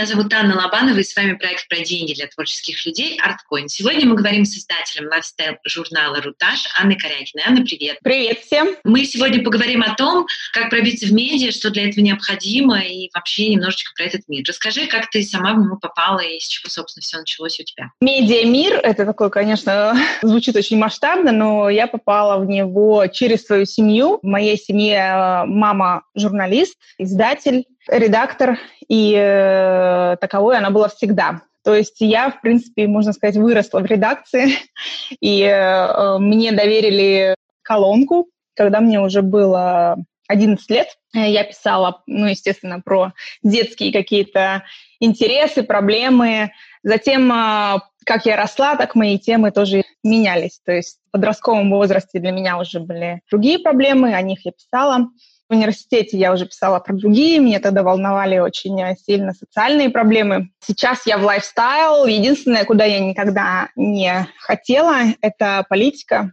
меня зовут Анна Лобанова, и с вами проект про деньги для творческих людей ArtCoin. Сегодня мы говорим с издателем лайфстайл-журнала «Рутаж» Анной Корякиной. Анна, привет! Привет всем! Мы сегодня поговорим о том, как пробиться в медиа, что для этого необходимо, и вообще немножечко про этот мир. Расскажи, как ты сама в него попала, и с чего, собственно, все началось у тебя. Медиа-мир — это такой, конечно, звучит очень масштабно, но я попала в него через свою семью. В моей семье э, мама журналист, издатель, редактор, и э, таковой она была всегда. То есть я, в принципе, можно сказать, выросла в редакции, и э, мне доверили колонку, когда мне уже было 11 лет. Я писала, ну, естественно, про детские какие-то интересы, проблемы. Затем, э, как я росла, так мои темы тоже менялись. То есть в подростковом возрасте для меня уже были другие проблемы, о них я писала. В университете я уже писала про другие, меня тогда волновали очень э, сильно социальные проблемы. Сейчас я в лайфстайл. Единственное, куда я никогда не хотела, это политика.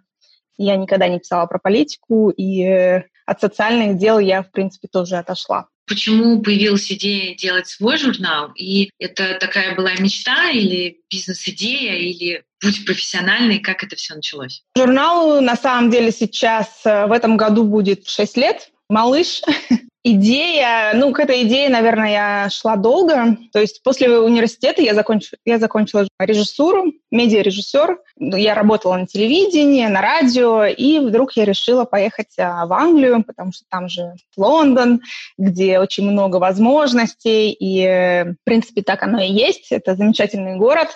Я никогда не писала про политику, и э, от социальных дел я, в принципе, тоже отошла. Почему появилась идея делать свой журнал? И это такая была мечта или бизнес-идея, или путь профессиональный? Как это все началось? Журналу на самом деле сейчас э, в этом году будет 6 лет малыш. Идея, ну, к этой идее, наверное, я шла долго. То есть после университета я, законч, я закончила режиссуру, медиарежиссер. Я работала на телевидении, на радио, и вдруг я решила поехать а, в Англию, потому что там же Лондон, где очень много возможностей, и, в принципе, так оно и есть. Это замечательный город.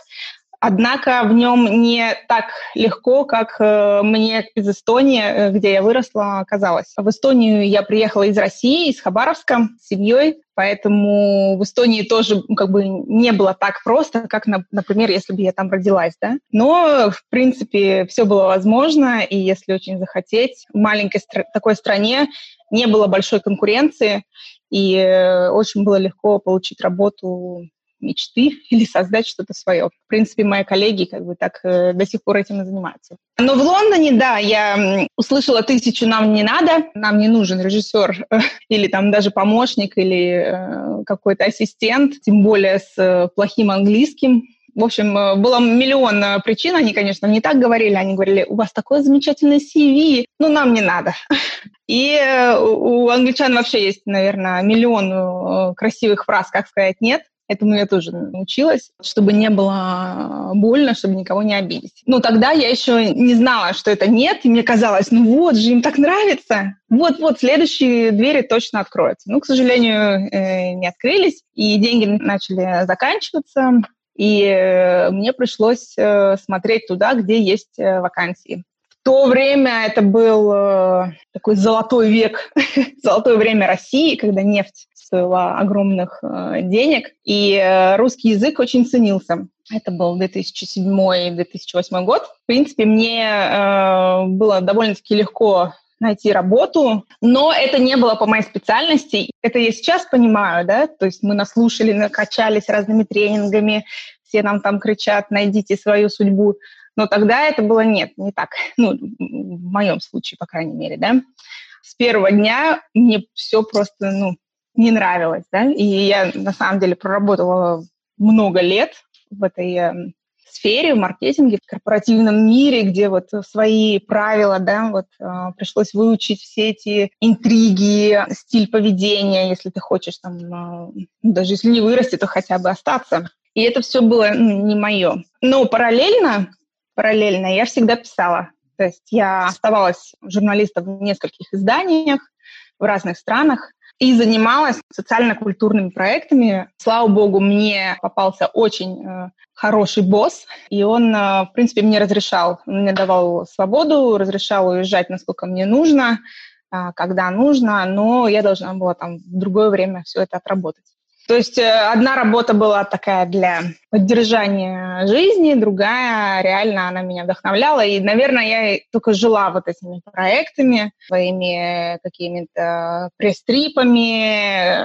Однако в нем не так легко, как э, мне из Эстонии, э, где я выросла, казалось. В Эстонию я приехала из России, из Хабаровска, с семьей, поэтому в Эстонии тоже как бы не было так просто, как, например, если бы я там родилась, да. Но, в принципе, все было возможно, и если очень захотеть, в маленькой такой стране не было большой конкуренции, и э, очень было легко получить работу мечты или создать что-то свое. В принципе, мои коллеги как бы так э, до сих пор этим и занимаются. Но в Лондоне, да, я услышала тысячу «нам не надо», нам не нужен режиссер э, или там даже помощник или э, какой-то ассистент, тем более с э, плохим английским. В общем, э, было миллион э, причин, они, конечно, не так говорили, они говорили, у вас такое замечательное CV, ну, нам не надо. И у англичан вообще есть, наверное, миллион красивых фраз, как сказать «нет». Этому я тоже научилась, чтобы не было больно, чтобы никого не обидеть. Но тогда я еще не знала, что это нет, и мне казалось, ну вот же, им так нравится. Вот-вот, следующие двери точно откроются. Ну, к сожалению, э, не открылись, и деньги начали заканчиваться, и э, мне пришлось э, смотреть туда, где есть вакансии. В то время это был такой золотой век, золотое время России, когда нефть стоила огромных э, денег, и э, русский язык очень ценился. Это был 2007-2008 год. В принципе, мне э, было довольно-таки легко найти работу, но это не было по моей специальности. Это я сейчас понимаю, да, то есть мы наслушали, накачались разными тренингами, все нам там кричат, найдите свою судьбу, но тогда это было нет, не так, ну, в моем случае, по крайней мере, да. С первого дня мне все просто, ну, не нравилось, да, и я на самом деле проработала много лет в этой э, сфере, в маркетинге, в корпоративном мире, где вот свои правила, да, вот э, пришлось выучить все эти интриги, стиль поведения, если ты хочешь там, э, даже если не вырасти, то хотя бы остаться. И это все было не мое. Но параллельно, параллельно я всегда писала. То есть я оставалась журналистом в нескольких изданиях в разных странах и занималась социально-культурными проектами. Слава богу, мне попался очень э, хороший босс, и он, э, в принципе, мне разрешал, он мне давал свободу, разрешал уезжать, насколько мне нужно, э, когда нужно, но я должна была там в другое время все это отработать. То есть э, одна работа была такая для поддержания жизни, другая реально она меня вдохновляла. И, наверное, я только жила вот этими проектами, своими какими-то пресс-трипами,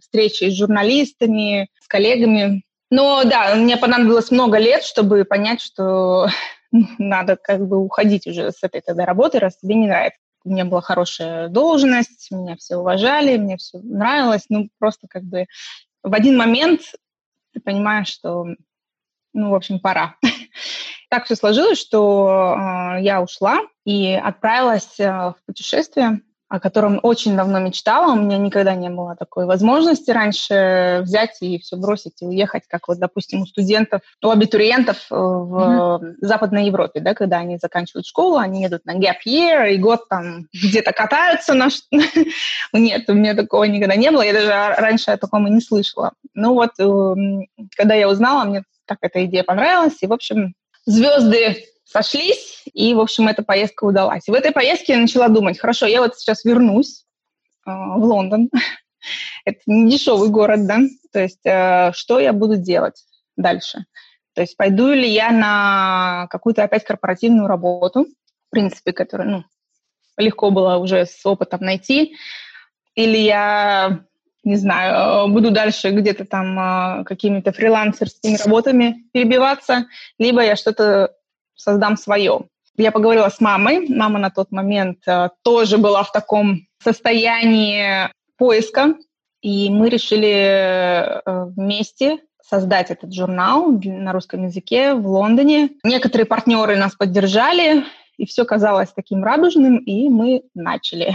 встречи с журналистами, с коллегами. Но да, мне понадобилось много лет, чтобы понять, что надо как бы уходить уже с этой тогда работы, раз тебе не нравится у меня была хорошая должность, меня все уважали, мне все нравилось, ну, просто как бы в один момент ты понимаешь, что, ну, в общем, пора. Так все сложилось, что э, я ушла и отправилась э, в путешествие о котором очень давно мечтала. У меня никогда не было такой возможности раньше взять и все бросить и уехать, как вот, допустим, у студентов, у абитуриентов э, в mm-hmm. Западной Европе, да, когда они заканчивают школу, они едут на gap year и год там где-то катаются. На... Нет, у меня такого никогда не было. Я даже раньше о таком и не слышала. Ну вот, эм, когда я узнала, мне так эта идея понравилась. И, в общем, звезды сошлись, и, в общем, эта поездка удалась. В этой поездке я начала думать, хорошо, я вот сейчас вернусь э, в Лондон. Это не дешевый город, да? То есть э, что я буду делать дальше? То есть пойду ли я на какую-то опять корпоративную работу, в принципе, которую, ну, легко было уже с опытом найти, или я, не знаю, буду дальше где-то там э, какими-то фрилансерскими работами перебиваться, либо я что-то создам свое. Я поговорила с мамой. Мама на тот момент э, тоже была в таком состоянии поиска, и мы решили э, вместе создать этот журнал на русском языке в Лондоне. Некоторые партнеры нас поддержали, и все казалось таким радужным, и мы начали.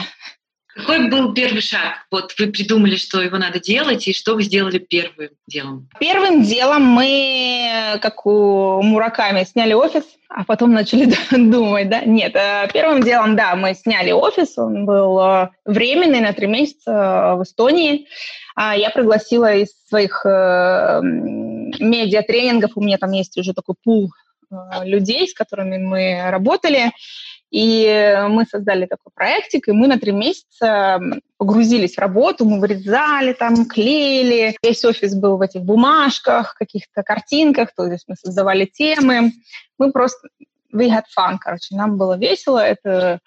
Какой был первый шаг? Вот вы придумали, что его надо делать, и что вы сделали первым делом? Первым делом мы, как у Мураками, сняли офис, а потом начали думать, да? Нет, э, первым делом, да, мы сняли офис, он был э, временный на три месяца э, в Эстонии. А я пригласила из своих медиа-тренингов, у меня там есть уже такой пул людей, с которыми мы работали, и мы создали такой проектик, и мы на три месяца погрузились в работу, мы вырезали там, клеили. Весь офис был в этих бумажках, каких-то картинках, то есть мы создавали темы. Мы просто... We had fun, короче, нам было весело. Это,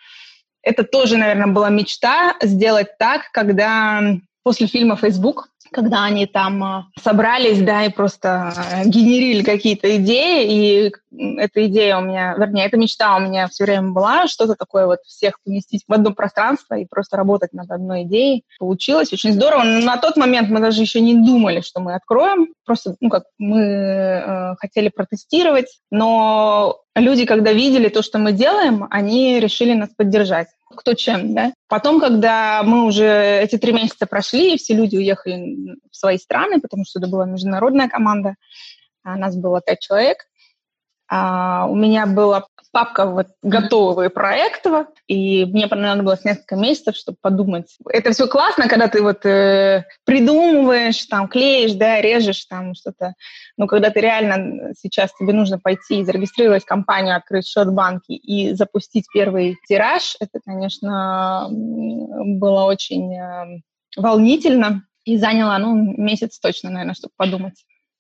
это тоже, наверное, была мечта сделать так, когда после фильма «Facebook» когда они там а, собрались, да, и просто а, генерили какие-то идеи, и эта идея у меня, вернее, эта мечта у меня все время была, что-то такое вот всех поместить в одно пространство и просто работать над одной идеей. Получилось очень здорово. На тот момент мы даже еще не думали, что мы откроем, просто, ну, как мы э, хотели протестировать, но люди, когда видели то, что мы делаем, они решили нас поддержать кто чем, да. Потом, когда мы уже эти три месяца прошли, и все люди уехали в свои страны, потому что это была международная команда, а нас было пять человек, а, у меня была папка вот готовые проекты, и мне понадобилось несколько месяцев, чтобы подумать. Это все классно, когда ты вот э, придумываешь, там, клеишь, да, режешь там что-то. Но когда ты реально сейчас тебе нужно пойти и зарегистрировать компанию, открыть счет в банке и запустить первый тираж, это, конечно, было очень э, волнительно и заняло, ну, месяц точно, наверное, чтобы подумать.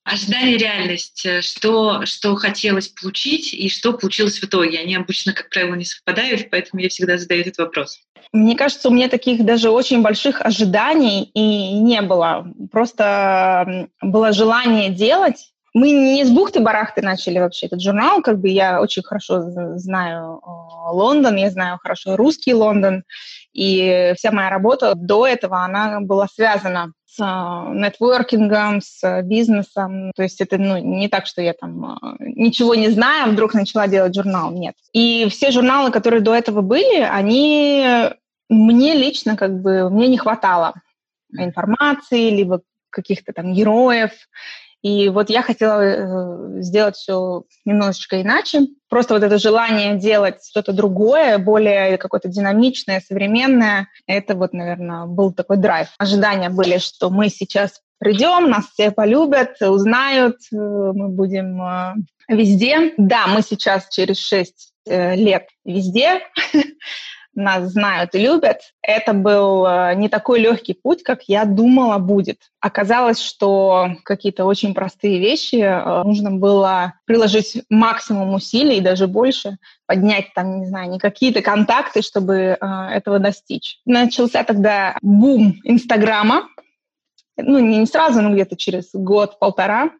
Ожидание реальность, э, что, что хотелось получить и что получилось в итоге. Они обычно, как правило, не совпадают, поэтому я всегда задаю этот вопрос. Мне кажется, у меня таких даже очень больших ожиданий и не было. Просто было желание делать. Мы не с бухты-барахты начали вообще этот журнал, как бы я очень хорошо знаю Лондон, я знаю хорошо русский Лондон, и вся моя работа до этого, она была связана с а, нетворкингом, с бизнесом. То есть это ну, не так, что я там а, ничего не знаю, вдруг начала делать журнал. Нет. И все журналы, которые до этого были, они мне лично как бы, мне не хватало информации, либо каких-то там героев. И вот я хотела э, сделать все немножечко иначе. Просто вот это желание делать что-то другое, более какое-то динамичное, современное, это вот, наверное, был такой драйв. Ожидания были, что мы сейчас придем, нас все полюбят, узнают, э, мы будем э, везде. Да, мы сейчас через шесть лет везде, нас знают и любят, это был э, не такой легкий путь, как я думала будет. Оказалось, что какие-то очень простые вещи э, нужно было приложить максимум усилий, даже больше, поднять там, не знаю, не какие-то контакты, чтобы э, этого достичь. Начался тогда бум Инстаграма, ну, не сразу, но где-то через год-полтора.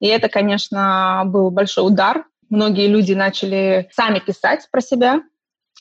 И это, конечно, был большой удар. Многие люди начали сами писать про себя,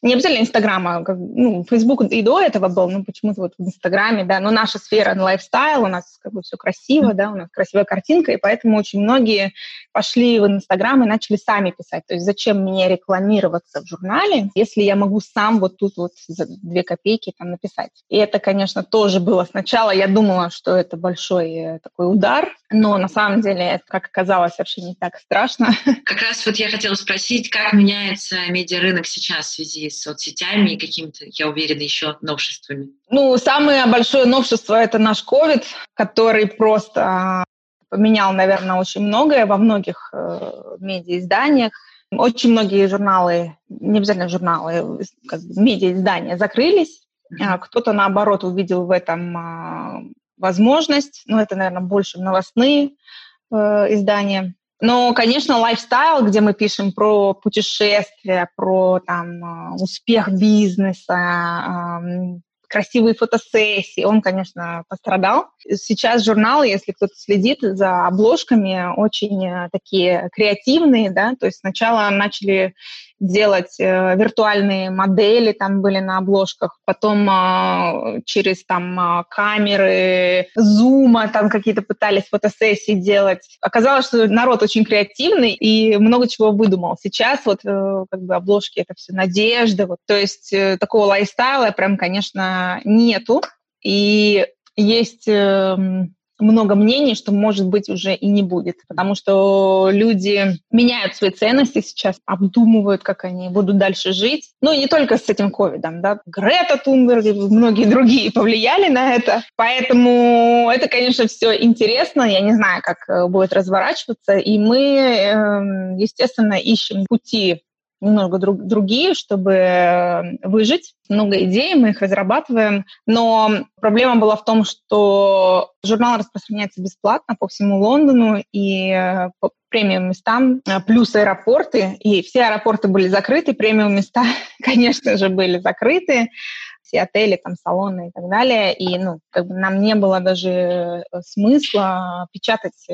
не обязательно Инстаграма, как, ну, Фейсбук и до этого был, ну, почему-то вот в Инстаграме, да, но наша сфера лайфстайл, у нас как бы все красиво, да, у нас красивая картинка, и поэтому очень многие пошли в Инстаграм и начали сами писать. То есть зачем мне рекламироваться в журнале, если я могу сам вот тут вот за две копейки там написать. И это, конечно, тоже было сначала, я думала, что это большой э, такой удар, но на самом деле это, как оказалось, вообще не так страшно. Как раз вот я хотела спросить, как меняется медиарынок сейчас в связи с соцсетями и какими-то, я уверена, еще новшествами? Ну, самое большое новшество – это наш COVID, который просто а, поменял, наверное, очень многое во многих э, медиаизданиях. Очень многие журналы, не обязательно журналы, как бы медиаиздания закрылись. Mm-hmm. Кто-то, наоборот, увидел в этом а, возможность. Ну, это, наверное, больше новостные э, издания. Но, конечно, lifestyle, где мы пишем про путешествия, про там, а, успех бизнеса, красивые фотосессии, он, конечно, пострадал. Сейчас журналы, если кто-то следит за обложками, очень э, такие креативные, да, то есть сначала начали делать э, виртуальные модели, там были на обложках, потом э, через там э, камеры, Zoom а, там какие-то пытались фотосессии делать. Оказалось, что народ очень креативный и много чего выдумал. Сейчас вот э, как бы обложки это все надежда, вот, то есть э, такого lifestyle а прям, конечно, нету. И есть э, много мнений, что, может быть, уже и не будет, потому что люди меняют свои ценности сейчас, обдумывают, как они будут дальше жить. Ну, и не только с этим ковидом, да. Грета Тунберг и многие другие повлияли на это, поэтому это, конечно, все интересно, я не знаю, как э, будет разворачиваться, и мы, эм, естественно, ищем пути немного друг, другие, чтобы э, выжить. Много идей, мы их разрабатываем. Но проблема была в том, что журнал распространяется бесплатно по всему Лондону и э, по премиум местам, э, плюс аэропорты. И все аэропорты были закрыты, премиум места, конечно же, были закрыты все отели, там, салоны и так далее. И, ну, как бы нам не было даже смысла печатать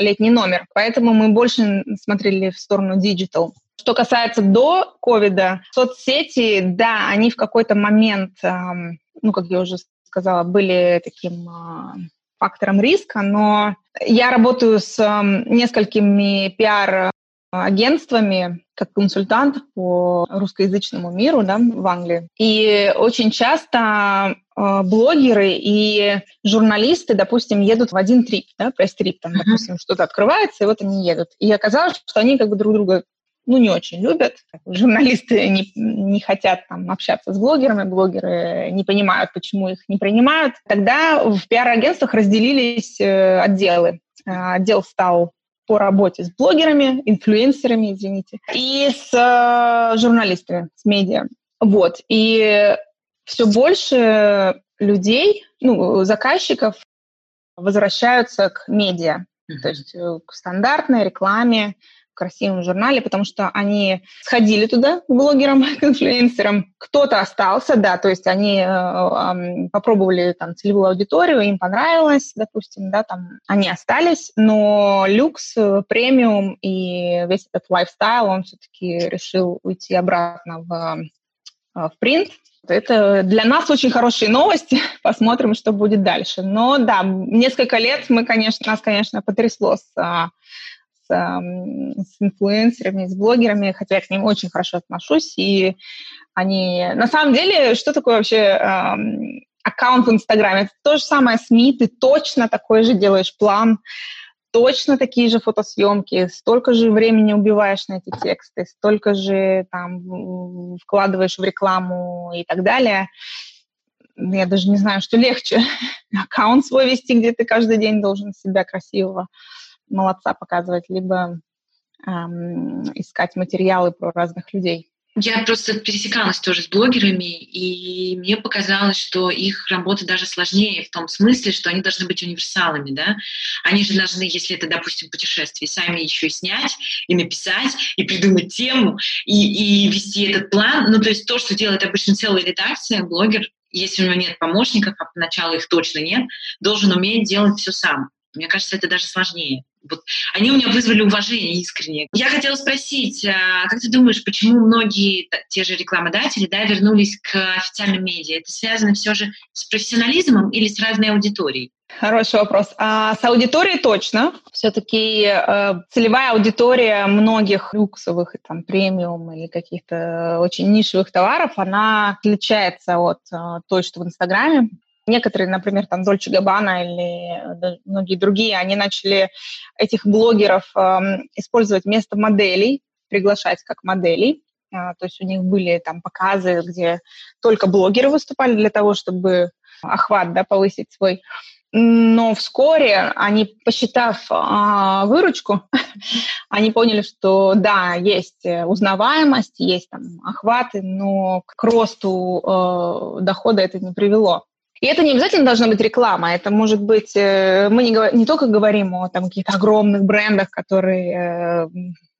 летний номер. Поэтому мы больше смотрели в сторону digital. Что касается до ковида, соцсети, да, они в какой-то момент, ну, как я уже сказала, были таким а, фактором риска, но я работаю с несколькими пиар-агентствами как консультант по русскоязычному миру да, в Англии. И очень часто э, блогеры и журналисты, допустим, едут в один трип, да, пресс-трип, там, допустим, что-то открывается, и вот они едут. И оказалось, что они как бы друг друга ну, не очень любят. Журналисты не, не хотят там, общаться с блогерами, блогеры не понимают, почему их не принимают. Тогда в пиар-агентствах разделились э, отделы. Э, отдел стал по работе с блогерами, инфлюенсерами, извините, и с э, журналистами, с медиа. Вот. И все больше людей, ну, заказчиков возвращаются к медиа, mm-hmm. то есть э, к стандартной рекламе, красивом журнале, потому что они сходили туда, блогерам, инфлюенсерам. Кто-то остался, да, то есть они э, э, попробовали там целевую аудиторию, им понравилось, допустим, да, там они остались, но люкс, э, премиум и весь этот lifestyle, он все-таки решил уйти обратно в, э, в принт, это для нас очень хорошие новости. Посмотрим, что будет дальше. Но да, несколько лет мы, конечно, нас, конечно, потрясло с а, с инфлюенсерами, с блогерами, хотя я к ним очень хорошо отношусь, и они... На самом деле, что такое вообще аккаунт в Инстаграме? Это то же самое СМИ, ты точно такой же делаешь план, точно такие же фотосъемки, столько же времени убиваешь на эти тексты, столько же там вкладываешь в рекламу и так далее. Я даже не знаю, что легче. Аккаунт свой вести, где ты каждый день должен себя красивого молодца показывать, либо эм, искать материалы про разных людей. Я просто пересекалась тоже с блогерами, и мне показалось, что их работа даже сложнее в том смысле, что они должны быть универсалами, да? Они же должны, если это, допустим, путешествие, сами еще и снять, и написать, и придумать тему, и, и вести этот план. Ну, то есть то, что делает обычно целая редакция, блогер, если у него нет помощников, а поначалу их точно нет, должен уметь делать все сам. Мне кажется, это даже сложнее. Вот, они у меня вызвали уважение искренне. Я хотела спросить, а как ты думаешь, почему многие те же рекламодатели да, вернулись к официальным медиа? Это связано все же с профессионализмом или с разной аудиторией? Хороший вопрос. А с аудиторией точно. Все-таки э, целевая аудитория многих люксовых, там, премиум или каких-то очень нишевых товаров, она отличается от э, той, что в Инстаграме. Некоторые, например, там Дольче Габбана или многие другие, они начали этих блогеров э, использовать вместо моделей, приглашать как моделей. Э, то есть у них были там показы, где только блогеры выступали для того, чтобы охват да, повысить свой. Но вскоре они, посчитав а, выручку, они поняли, что да, есть узнаваемость, есть там охваты, но к росту э, дохода это не привело. И это не обязательно должна быть реклама, это может быть, э, мы не, не только говорим о там, каких-то огромных брендах, которые э,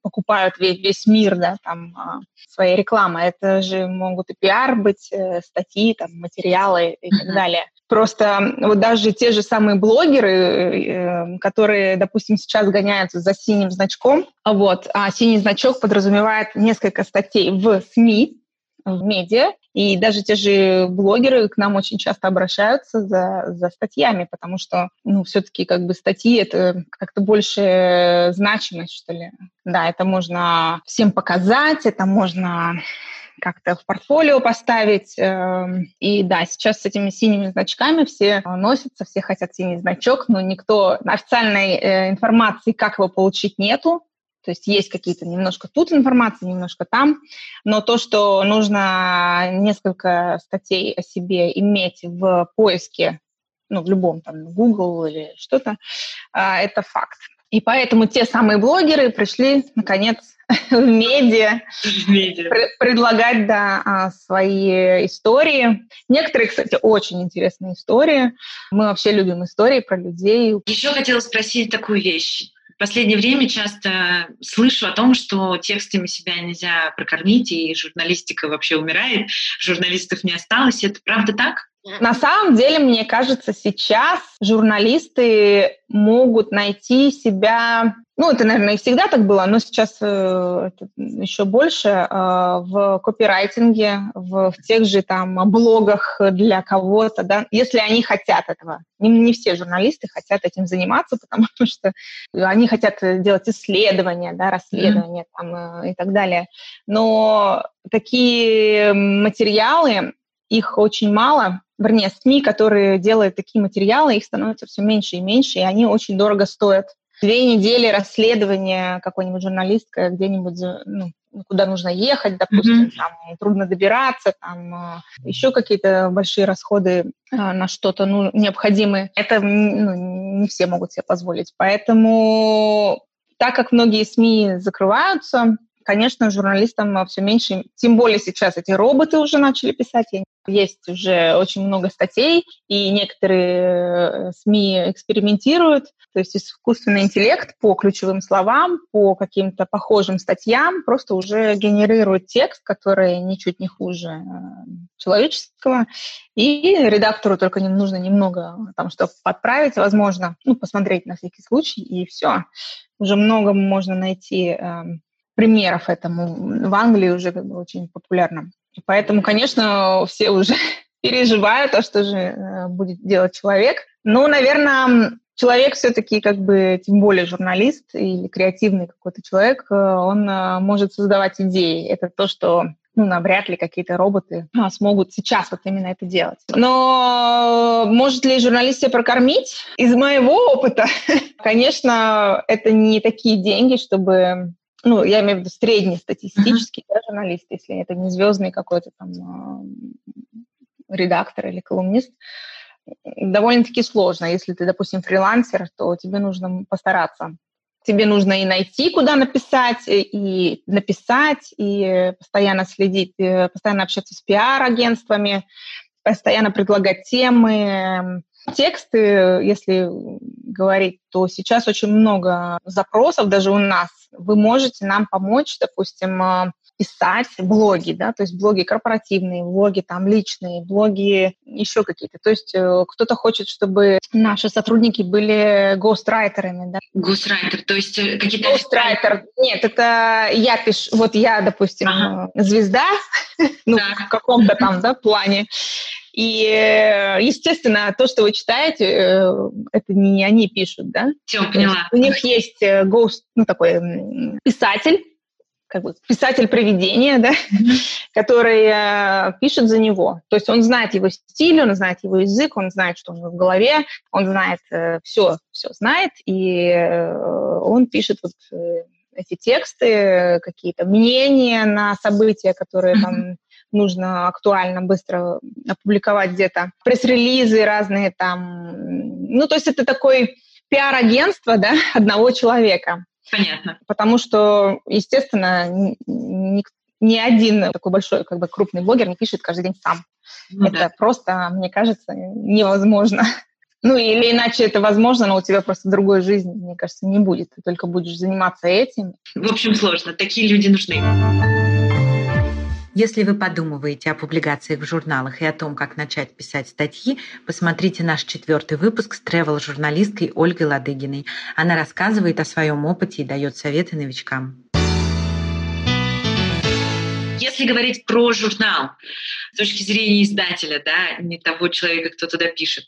покупают весь, весь мир, да, там, а, своей рекламы. Это же могут и пиар быть, э, статьи, там, материалы и так далее. Просто вот даже те же самые блогеры, которые, допустим, сейчас гоняются за синим значком, вот, а синий значок подразумевает несколько статей в СМИ, в медиа, и даже те же блогеры к нам очень часто обращаются за, за статьями, потому что, ну, все-таки как бы статьи — это как-то больше значимость, что ли. Да, это можно всем показать, это можно как-то в портфолио поставить. Эм, и да, сейчас с этими синими значками все носятся, все хотят синий значок, но никто официальной э, информации, как его получить, нету. То есть есть какие-то немножко тут информации, немножко там, но то, что нужно несколько статей о себе иметь в поиске, ну, в любом там, Google или что-то, а, это факт. И поэтому те самые блогеры пришли, наконец, в медиа, медиа. предлагать да, а, свои истории. Некоторые, кстати, очень интересные истории. Мы вообще любим истории про людей. Еще хотела спросить такую вещь последнее время часто слышу о том, что текстами себя нельзя прокормить, и журналистика вообще умирает, журналистов не осталось. Это правда так? На самом деле, мне кажется, сейчас журналисты могут найти себя ну, это, наверное, и всегда так было, но сейчас э, еще больше э, в копирайтинге, в, в тех же там блогах для кого-то, да, если они хотят этого. Не, не все журналисты хотят этим заниматься, потому что они хотят делать исследования, да, расследования mm-hmm. там, э, и так далее. Но такие материалы, их очень мало, вернее, СМИ, которые делают такие материалы, их становится все меньше и меньше, и они очень дорого стоят две недели расследования какой-нибудь журналистка где-нибудь, ну, куда нужно ехать, допустим, mm-hmm. там трудно добираться, там а, еще какие-то большие расходы а, на что-то ну, необходимые. Это ну, не все могут себе позволить. Поэтому так как многие СМИ закрываются, конечно, журналистам все меньше, тем более сейчас эти роботы уже начали писать, есть уже очень много статей, и некоторые э, СМИ экспериментируют, то есть искусственный интеллект по ключевым словам, по каким-то похожим статьям просто уже генерирует текст, который ничуть не хуже э, человеческого, и редактору только не нужно немного там, чтобы подправить, возможно, ну, посмотреть на всякий случай, и все. Уже много можно найти э, примеров этому. В Англии уже как бы очень популярно. Поэтому, конечно, все уже переживают, а что же э, будет делать человек. Ну, наверное, человек все-таки, как бы, тем более журналист или креативный какой-то человек, э, он э, может создавать идеи. Это то, что ну, навряд ли какие-то роботы а, смогут сейчас вот именно это делать. Но может ли журналист себя прокормить? Из моего опыта, конечно, это не такие деньги, чтобы ну, я имею в виду среднестатистический uh-huh. да, журналист, если это не звездный какой-то там э, редактор или колумнист, довольно-таки сложно. Если ты, допустим, фрилансер, то тебе нужно постараться. Тебе нужно и найти, куда написать, и написать, и постоянно следить, э, постоянно общаться с пиар-агентствами, постоянно предлагать темы, тексты, если говорить, то сейчас очень много запросов даже у нас. Вы можете нам помочь, допустим, э, писать блоги, да, то есть блоги корпоративные, блоги там личные, блоги еще какие-то. То есть э, кто-то хочет, чтобы наши сотрудники были гострайтерами, да? Гострайтер, то есть э, какие-то... Гострайтер. Нет, это я пишу, вот я, допустим, ага. звезда, ну, в каком-то там, да, плане. И, естественно, то, что вы читаете, это не они пишут, да? Все, поняла. У них есть гост, ну, такой писатель, как бы писатель проведения, да, который э, пишет за него. То есть он знает его стиль, он знает его язык, он знает, что у него в голове, он знает э, все, все знает, и э, он пишет вот э, эти тексты, какие-то мнения на события, которые там нужно актуально быстро опубликовать где-то, пресс-релизы разные там. Ну, то есть это такой пиар-агентство, да, одного человека. Понятно. Потому что, естественно, ни, ни один такой большой, как бы крупный блогер не пишет каждый день сам. Ну, это да. просто, мне кажется, невозможно. Ну, или иначе это возможно, но у тебя просто другой жизни, мне кажется, не будет. Ты только будешь заниматься этим. В общем, сложно. Такие люди нужны. Если вы подумываете о публикациях в журналах и о том, как начать писать статьи, посмотрите наш четвертый выпуск с тревел-журналисткой Ольгой Ладыгиной. Она рассказывает о своем опыте и дает советы новичкам. Если говорить про журнал с точки зрения издателя, да, не того человека, кто туда пишет,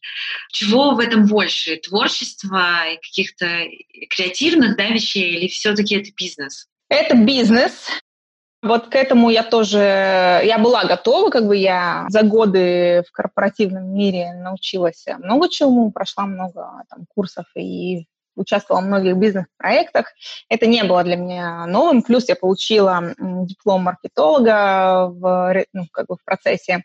чего в этом больше? Творчества и каких-то креативных да, вещей или все-таки это бизнес? Это бизнес. Вот к этому я тоже, я была готова, как бы я за годы в корпоративном мире научилась много чему, прошла много там, курсов и участвовала в многих бизнес-проектах. Это не было для меня новым. Плюс я получила диплом маркетолога в, ну, как бы в процессе.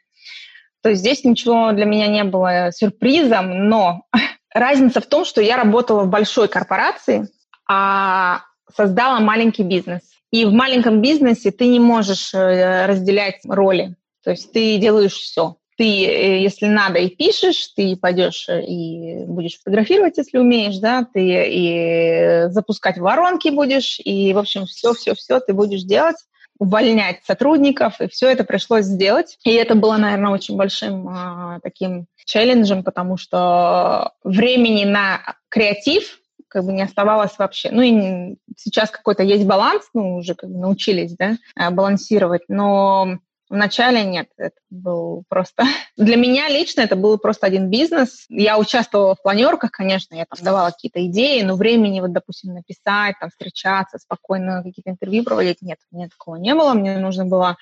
То есть здесь ничего для меня не было сюрпризом, но разница в том, что я работала в большой корпорации, а создала маленький бизнес. И в маленьком бизнесе ты не можешь э, разделять роли. То есть ты делаешь все. Ты, э, если надо, и пишешь, ты пойдешь э, и будешь фотографировать, если умеешь, да, ты и запускать воронки будешь, и, в общем, все-все-все ты будешь делать увольнять сотрудников, и все это пришлось сделать. И это было, наверное, очень большим а, таким челленджем, потому что времени на креатив как бы не оставалось вообще. Ну и сейчас какой-то есть баланс, ну уже как бы научились, да, э, балансировать, но Вначале нет, это был просто... Для меня лично это был просто один бизнес. Я участвовала в планерках, конечно, я там давала какие-то идеи, но времени, вот, допустим, написать, там, встречаться, спокойно какие-то интервью проводить, нет, мне такого не было. Мне нужно было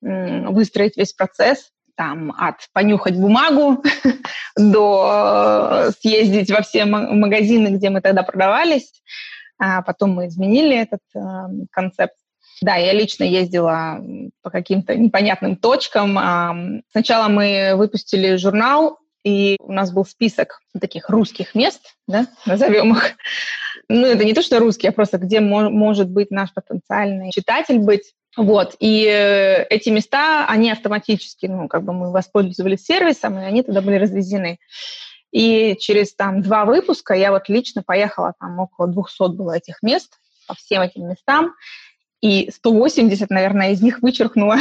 выстроить весь процесс, там от понюхать бумагу до э, съездить во все магазины, где мы тогда продавались. А потом мы изменили этот э, концепт. Да, я лично ездила по каким-то непонятным точкам. А, сначала мы выпустили журнал, и у нас был список таких русских мест, да, назовем их. Ну, это не то, что русские, а просто где может быть наш потенциальный читатель быть. Вот, и э, эти места, они автоматически, ну, как бы мы воспользовались сервисом, и они туда были развезены. И через там два выпуска я вот лично поехала, там около 200 было этих мест по всем этим местам, и 180, наверное, из них вычеркнула.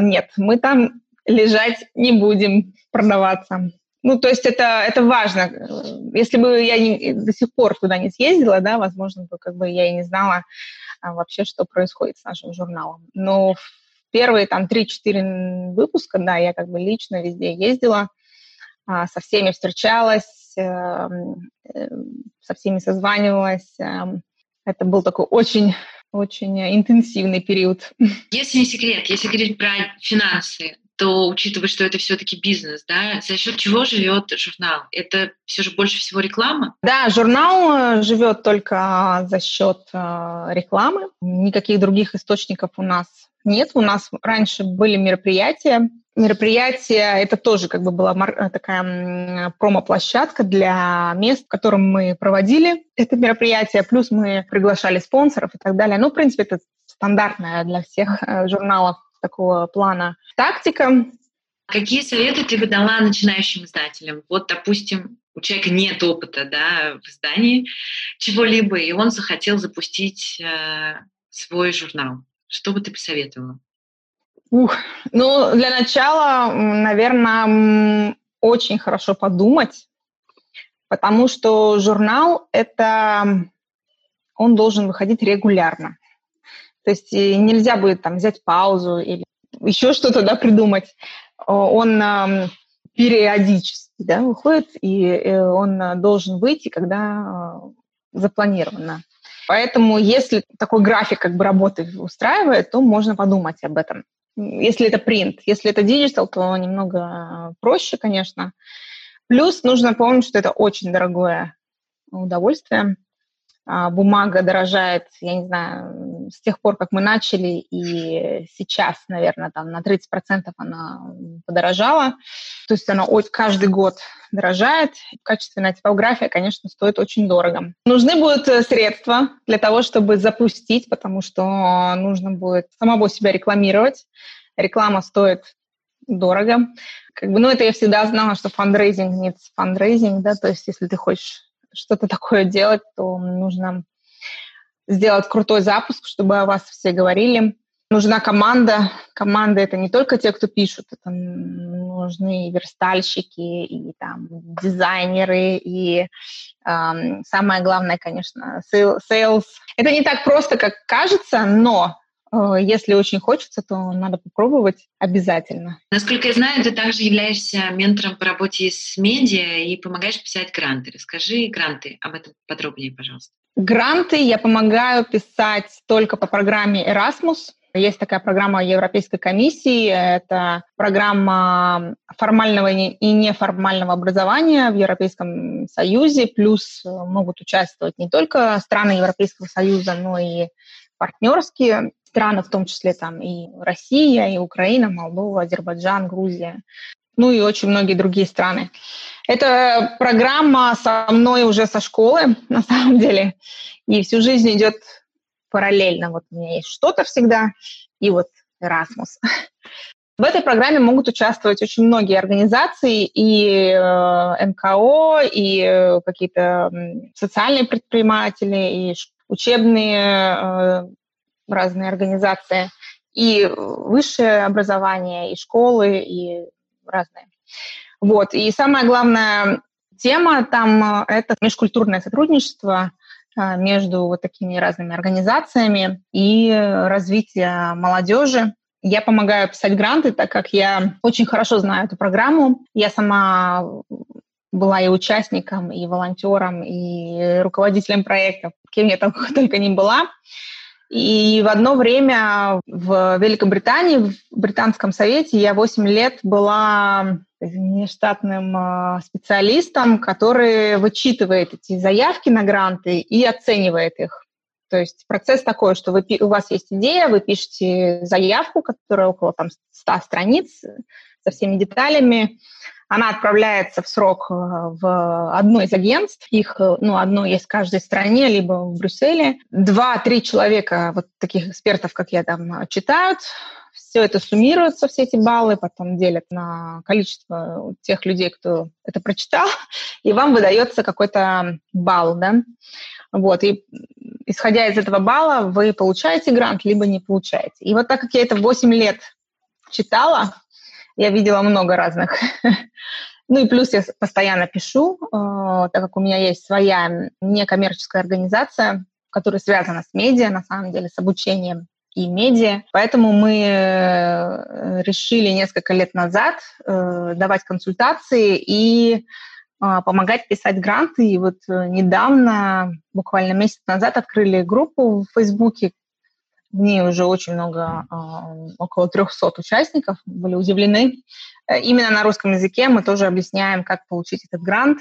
Нет, мы там лежать не будем, продаваться. Ну, то есть это, это важно. Если бы я не, до сих пор туда не съездила, да, возможно, бы как бы я и не знала, вообще, что происходит с нашим журналом. Но в первые там 3-4 выпуска, да, я как бы лично везде ездила, а, со всеми встречалась, эм, э, со всеми созванивалась. Эм, это был такой очень очень интенсивный период. Если не секрет, если говорить про финансы, то учитывая, что это все-таки бизнес, да, за счет чего живет журнал? Это все же больше всего реклама? Да, журнал э, живет только за счет э, рекламы. Никаких других источников у нас нет. У нас раньше были мероприятия. Мероприятие это тоже как бы была э, такая промо-площадка для мест, в котором мы проводили это мероприятие. Плюс мы приглашали спонсоров и так далее. Ну, в принципе, это стандартная для всех журналов такого плана тактика. Какие советы ты бы дала начинающим издателям? Вот, допустим, у человека нет опыта да, в издании чего-либо, и он захотел запустить э, свой журнал. Что бы ты посоветовала? Ух, ну, для начала, наверное, очень хорошо подумать, потому что журнал – это он должен выходить регулярно. То есть нельзя будет там взять паузу или еще что-то да, придумать. Он э, периодически да, выходит, и э, он должен выйти, когда э, запланировано. Поэтому если такой график как бы работы устраивает, то можно подумать об этом. Если это принт, если это digital, то немного проще, конечно. Плюс нужно помнить, что это очень дорогое удовольствие. А, бумага дорожает, я не знаю, с тех пор, как мы начали, и сейчас, наверное, там на 30% она подорожала. То есть она каждый год дорожает. Качественная типография, конечно, стоит очень дорого. Нужны будут э, средства для того, чтобы запустить, потому что нужно будет самого себя рекламировать. Реклама стоит дорого. Как бы, ну, это я всегда знала, что фандрейзинг не фандрейзинг, да, то есть если ты хочешь что-то такое делать, то нужно сделать крутой запуск, чтобы о вас все говорили. Нужна команда. Команда — это не только те, кто пишут, это нужны и верстальщики, и там дизайнеры, и эм, самое главное, конечно, sales. Это не так просто, как кажется, но Э, если очень хочется, то надо попробовать обязательно. Насколько я знаю, ты также являешься ментором по работе с медиа и помогаешь писать гранты. Расскажи гранты об этом подробнее, пожалуйста. Гранты я помогаю писать только по программе Erasmus. Есть такая программа Европейской комиссии. Это программа формального и неформального образования в Европейском Союзе. Плюс могут участвовать не только страны Европейского Союза, но и партнерские страны, в том числе там и Россия, и Украина, Молдова, Азербайджан, Грузия, ну и очень многие другие страны. Эта программа со мной уже со школы, на самом деле, и всю жизнь идет параллельно. Вот у меня есть что-то всегда, и вот Erasmus. В этой программе могут участвовать очень многие организации, и э, МКО, и э, какие-то социальные предприниматели, и учебные э, разные организации, и высшее образование, и школы, и разные. Вот. И самая главная тема там э, – это межкультурное сотрудничество э, между вот такими разными организациями и развитие молодежи. Я помогаю писать гранты, так как я очень хорошо знаю эту программу. Я сама была и участником, и волонтером, и руководителем проектов, кем я там только не была. И в одно время в Великобритании, в Британском совете, я 8 лет была нештатным а, специалистом, который вычитывает эти заявки на гранты и оценивает их. То есть процесс такой, что вы, у вас есть идея, вы пишете заявку, которая около там, 100 страниц со всеми деталями, она отправляется в срок э, в одно из агентств. Их, ну, одно есть в каждой стране, либо в Брюсселе. Два-три человека, вот таких экспертов, как я там, читают. Все это суммируется, все эти баллы, потом делят на количество тех людей, кто это прочитал, и вам выдается какой-то балл, да. Вот, и исходя из этого балла вы получаете грант, либо не получаете. И вот так как я это 8 лет читала, я видела много разных. Ну и плюс я постоянно пишу, э, так как у меня есть своя некоммерческая организация, которая связана с медиа, на самом деле, с обучением и медиа. Поэтому мы э, решили несколько лет назад э, давать консультации и помогать писать гранты. И вот недавно, буквально месяц назад, открыли группу в Фейсбуке, в ней уже очень много, а, около 300 участников, были удивлены. Э, именно на русском языке мы тоже объясняем, как получить этот грант.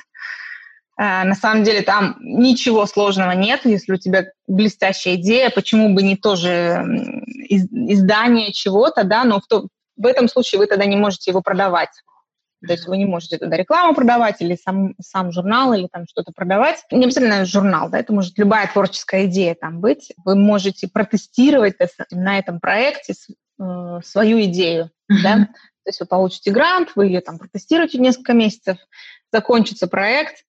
Э, на самом деле там ничего сложного нет, если у тебя блестящая идея, почему бы не тоже издание чего-то, да, но в, то, в этом случае вы тогда не можете его продавать. То есть вы не можете туда рекламу продавать или сам, сам журнал, или там что-то продавать. Не обязательно журнал, да, это может любая творческая идея там быть. Вы можете протестировать на этом проекте э, свою идею, mm-hmm. да. То есть вы получите грант, вы ее там протестируете несколько месяцев, закончится проект,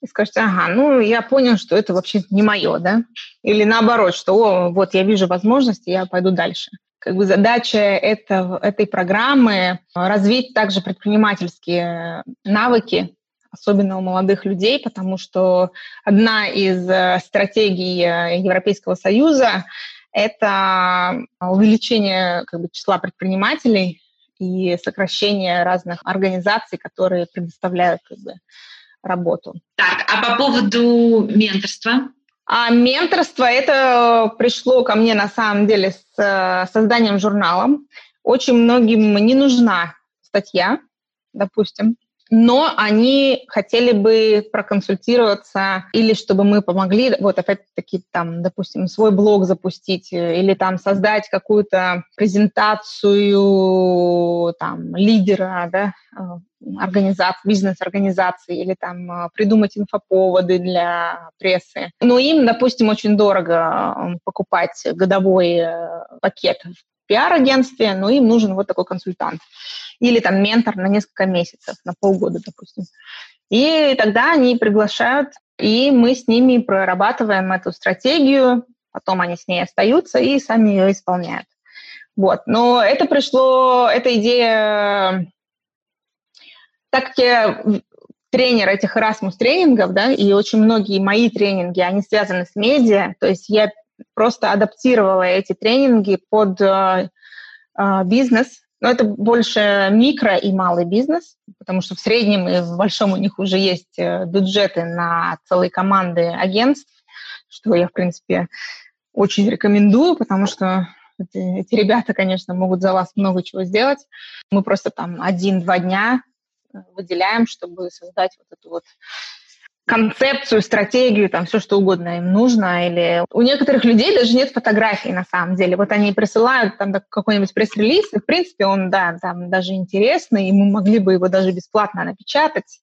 и скажете, ага, ну, я понял, что это вообще не мое, да? Или наоборот, что, о, вот я вижу возможности, я пойду дальше. как бы задача это, этой программы развить также предпринимательские навыки, особенно у молодых людей, потому что одна из э, стратегий э, Европейского Союза – это увеличение как бы, числа предпринимателей и сокращение разных организаций, которые предоставляют как бы, работу. Так, а по поводу менторства? А менторство это пришло ко мне на самом деле с э, созданием журнала. Очень многим не нужна статья, допустим, но они хотели бы проконсультироваться или чтобы мы помогли, вот опять-таки там, допустим, свой блог запустить э, или там создать какую-то презентацию там лидера, да, э, организации, бизнес-организации или там э, придумать инфоповоды для прессы. Но им, допустим, очень дорого покупать годовой пакет пиар-агентстве, но им нужен вот такой консультант. Или там ментор на несколько месяцев, на полгода, допустим. И тогда они приглашают, и мы с ними прорабатываем эту стратегию, потом они с ней остаются и сами ее исполняют. Вот. Но это пришло, эта идея, так как я тренер этих Erasmus тренингов, да, и очень многие мои тренинги, они связаны с медиа, то есть я просто адаптировала эти тренинги под э, э, бизнес, но это больше микро и малый бизнес, потому что в среднем и в большом у них уже есть э, бюджеты на целые команды агентств, что я, в принципе, очень рекомендую, потому что эти, эти ребята, конечно, могут за вас много чего сделать. Мы просто там один-два дня выделяем, чтобы создать вот эту вот концепцию, стратегию, там все что угодно им нужно. Или у некоторых людей даже нет фотографий на самом деле. Вот они присылают там какой-нибудь пресс-релиз, и в принципе он, да, там даже интересный, и мы могли бы его даже бесплатно напечатать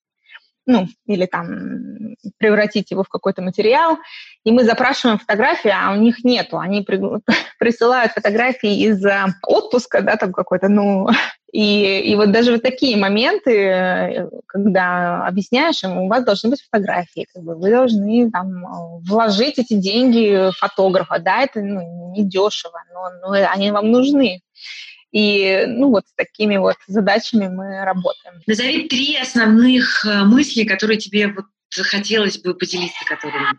ну, или там превратить его в какой-то материал, и мы запрашиваем фотографии, а у них нету. Они при, присылают фотографии из отпуска, да, там какой-то, ну, и, и вот даже вот такие моменты, когда объясняешь им, у вас должны быть фотографии, как бы вы должны там вложить эти деньги фотографа, да, это ну, не дешево, но, но они вам нужны. И, ну, вот с такими вот задачами мы работаем. Назови три основных э, мысли, которые тебе вот захотелось бы поделиться, которыми.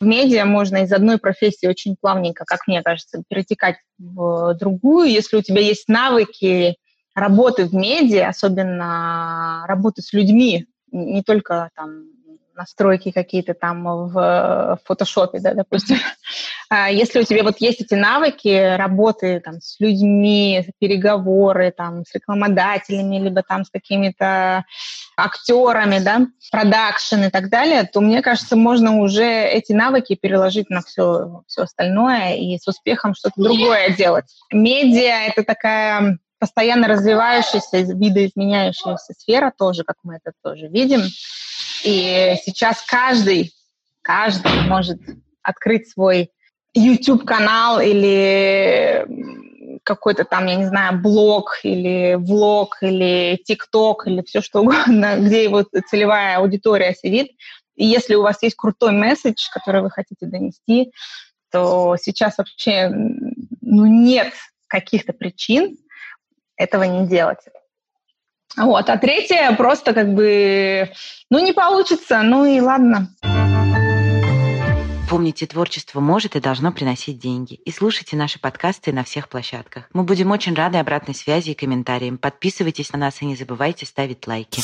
В медиа можно из одной профессии очень плавненько, как мне кажется, перетекать в другую. Если у тебя есть навыки работы в медиа, особенно работы с людьми, не только там настройки какие-то там в фотошопе, да, допустим. А если у тебя вот есть эти навыки работы там с людьми, переговоры там с рекламодателями, либо там с какими-то актерами, да, продакшн и так далее, то мне кажется, можно уже эти навыки переложить на все, все остальное и с успехом что-то другое делать. Медиа — это такая постоянно развивающаяся, видоизменяющаяся сфера тоже, как мы это тоже видим. И сейчас каждый, каждый может открыть свой YouTube-канал или какой-то там, я не знаю, блог или влог или ТикТок или все что угодно, где его целевая аудитория сидит. И если у вас есть крутой месседж, который вы хотите донести, то сейчас вообще ну, нет каких-то причин этого не делать. Вот. А третье просто как бы, ну, не получится, ну и ладно. Помните, творчество может и должно приносить деньги. И слушайте наши подкасты на всех площадках. Мы будем очень рады обратной связи и комментариям. Подписывайтесь на нас и не забывайте ставить лайки.